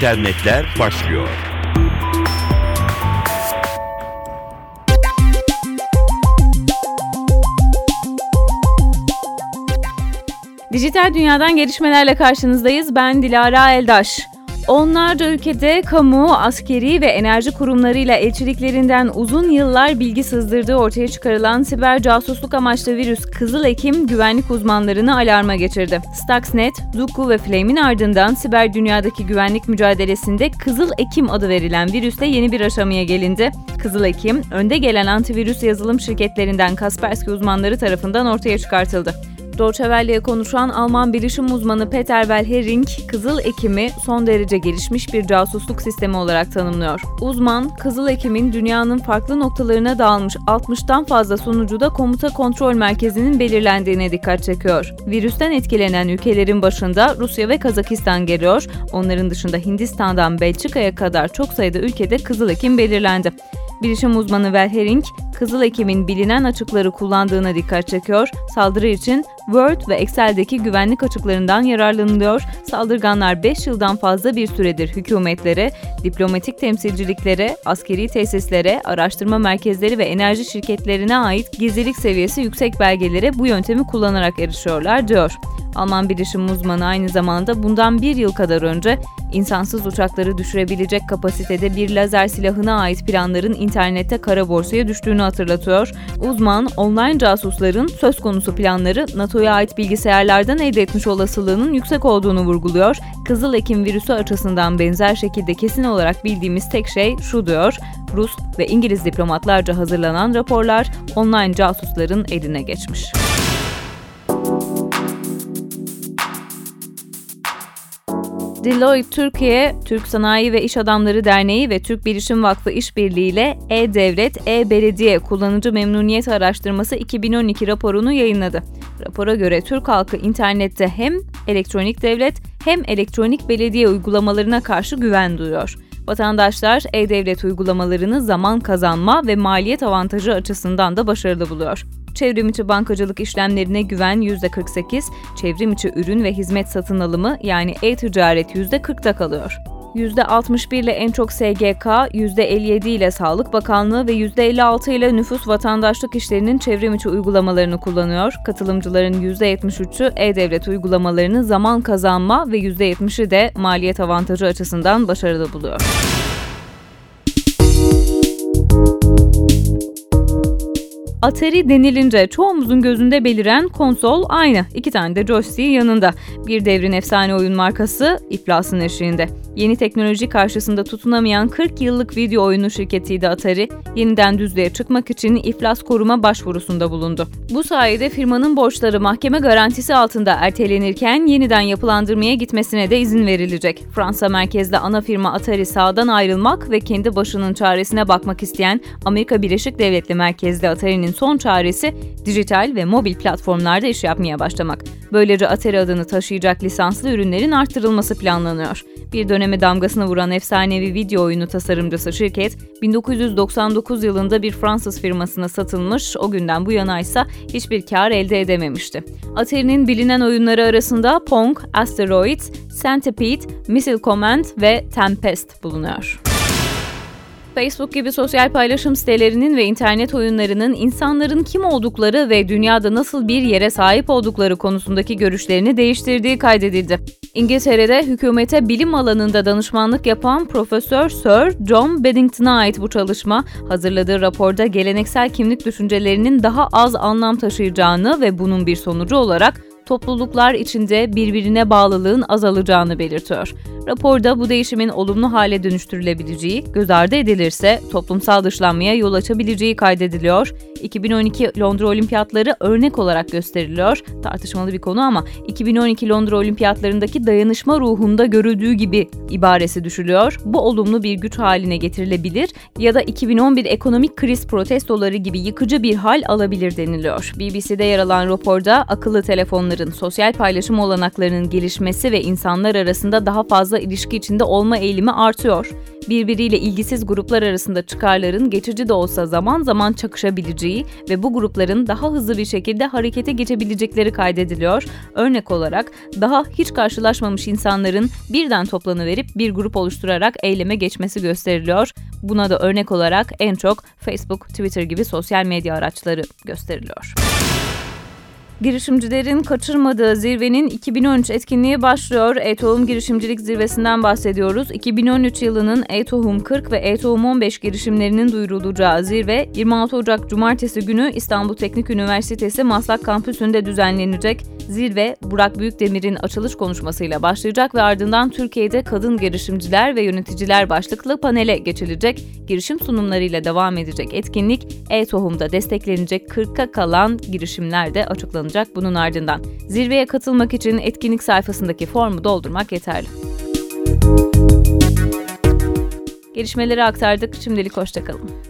internetler başlıyor. Dijital dünyadan gelişmelerle karşınızdayız. Ben Dilara Eldaş. Onlarca ülkede kamu, askeri ve enerji kurumlarıyla elçiliklerinden uzun yıllar bilgi sızdırdığı ortaya çıkarılan siber casusluk amaçlı virüs Kızıl Ekim güvenlik uzmanlarını alarma geçirdi. Stuxnet, Zuku ve Flame'in ardından siber dünyadaki güvenlik mücadelesinde Kızıl Ekim adı verilen virüste yeni bir aşamaya gelindi. Kızıl Ekim, önde gelen antivirüs yazılım şirketlerinden Kaspersky uzmanları tarafından ortaya çıkartıldı. Deutsche Welle'ye konuşan Alman bilişim uzmanı Peter Wellhering, Kızıl Ekim'i son derece gelişmiş bir casusluk sistemi olarak tanımlıyor. Uzman, Kızıl Ekim'in dünyanın farklı noktalarına dağılmış 60'tan fazla sunucuda komuta kontrol merkezinin belirlendiğine dikkat çekiyor. Virüsten etkilenen ülkelerin başında Rusya ve Kazakistan geliyor. Onların dışında Hindistan'dan Belçika'ya kadar çok sayıda ülkede Kızıl Ekim belirlendi. Bilişim uzmanı Welhering, Kızıl Ekim'in bilinen açıkları kullandığına dikkat çekiyor. Saldırı için Word ve Excel'deki güvenlik açıklarından yararlanılıyor. Saldırganlar 5 yıldan fazla bir süredir hükümetlere, diplomatik temsilciliklere, askeri tesislere, araştırma merkezleri ve enerji şirketlerine ait gizlilik seviyesi yüksek belgelere bu yöntemi kullanarak erişiyorlar diyor. Alman bilişim uzmanı aynı zamanda bundan bir yıl kadar önce insansız uçakları düşürebilecek kapasitede bir lazer silahına ait planların internette kara borsaya düştüğünü hatırlatıyor. Uzman, online casusların söz konusu planları NATO'ya ait bilgisayarlardan elde etmiş olasılığının yüksek olduğunu vurguluyor. Kızıl Ekim virüsü açısından benzer şekilde kesin olarak bildiğimiz tek şey şu diyor, Rus ve İngiliz diplomatlarca hazırlanan raporlar online casusların eline geçmiş. Deloitte Türkiye, Türk Sanayi ve İş Adamları Derneği ve Türk Bilişim Vakfı işbirliğiyle E-Devlet, E-Belediye Kullanıcı Memnuniyet Araştırması 2012 raporunu yayınladı. Rapora göre Türk halkı internette hem elektronik devlet hem elektronik belediye uygulamalarına karşı güven duyuyor. Vatandaşlar e-devlet uygulamalarını zaman kazanma ve maliyet avantajı açısından da başarılı buluyor. Çevrim içi bankacılık işlemlerine güven %48, çevrim içi ürün ve hizmet satın alımı yani e-ticaret %40'da kalıyor. %61 ile en çok SGK, %57 ile Sağlık Bakanlığı ve %56 ile nüfus vatandaşlık işlerinin çevrim içi uygulamalarını kullanıyor. Katılımcıların %73'ü e-devlet uygulamalarını zaman kazanma ve %70'i de maliyet avantajı açısından başarılı buluyor. Atari denilince çoğumuzun gözünde beliren konsol aynı. İki tane de joystick yanında. Bir devrin efsane oyun markası iflasın eşiğinde. Yeni teknoloji karşısında tutunamayan 40 yıllık video oyunu şirketiydi Atari, yeniden düzlüğe çıkmak için iflas koruma başvurusunda bulundu. Bu sayede firmanın borçları mahkeme garantisi altında ertelenirken yeniden yapılandırmaya gitmesine de izin verilecek. Fransa merkezli ana firma Atari sağdan ayrılmak ve kendi başının çaresine bakmak isteyen Amerika Birleşik Devletleri merkezli Atari'nin son çaresi dijital ve mobil platformlarda iş yapmaya başlamak. Böylece Atari adını taşıyacak lisanslı ürünlerin arttırılması planlanıyor. Bir döneme damgasını vuran efsanevi video oyunu tasarımcısı şirket, 1999 yılında bir Fransız firmasına satılmış, o günden bu yana ise hiçbir kar elde edememişti. Atari'nin bilinen oyunları arasında Pong, Asteroids, Centipede, Missile Command ve Tempest bulunuyor. Facebook gibi sosyal paylaşım sitelerinin ve internet oyunlarının insanların kim oldukları ve dünyada nasıl bir yere sahip oldukları konusundaki görüşlerini değiştirdiği kaydedildi. İngiltere'de hükümete bilim alanında danışmanlık yapan Profesör Sir John Beddington'a ait bu çalışma, hazırladığı raporda geleneksel kimlik düşüncelerinin daha az anlam taşıyacağını ve bunun bir sonucu olarak topluluklar içinde birbirine bağlılığın azalacağını belirtiyor. Raporda bu değişimin olumlu hale dönüştürülebileceği, göz ardı edilirse toplumsal dışlanmaya yol açabileceği kaydediliyor. 2012 Londra Olimpiyatları örnek olarak gösteriliyor. Tartışmalı bir konu ama 2012 Londra Olimpiyatlarındaki dayanışma ruhunda görüldüğü gibi ibaresi düşülüyor. Bu olumlu bir güç haline getirilebilir ya da 2011 ekonomik kriz protestoları gibi yıkıcı bir hal alabilir deniliyor. BBC'de yer alan raporda akıllı telefonların, sosyal paylaşım olanaklarının gelişmesi ve insanlar arasında daha fazla ilişki içinde olma eğilimi artıyor. Birbiriyle ilgisiz gruplar arasında çıkarların geçici de olsa zaman zaman çakışabileceği ve bu grupların daha hızlı bir şekilde harekete geçebilecekleri kaydediliyor. Örnek olarak daha hiç karşılaşmamış insanların birden toplanıverip bir grup oluşturarak eyleme geçmesi gösteriliyor. Buna da örnek olarak en çok Facebook, Twitter gibi sosyal medya araçları gösteriliyor. Girişimcilerin kaçırmadığı zirvenin 2013 etkinliği başlıyor. E-Tohum Girişimcilik Zirvesi'nden bahsediyoruz. 2013 yılının E-Tohum 40 ve E-Tohum 15 girişimlerinin duyurulacağı zirve 26 Ocak Cumartesi günü İstanbul Teknik Üniversitesi Maslak Kampüsü'nde düzenlenecek. Zirve, Burak Büyükdemir'in açılış konuşmasıyla başlayacak ve ardından Türkiye'de kadın girişimciler ve yöneticiler başlıklı panele geçilecek. Girişim sunumlarıyla devam edecek etkinlik, E-Tohum'da desteklenecek 40'a kalan girişimler de açıklanacak bunun ardından. Zirveye katılmak için etkinlik sayfasındaki formu doldurmak yeterli. Gelişmeleri aktardık. Şimdilik hoşçakalın.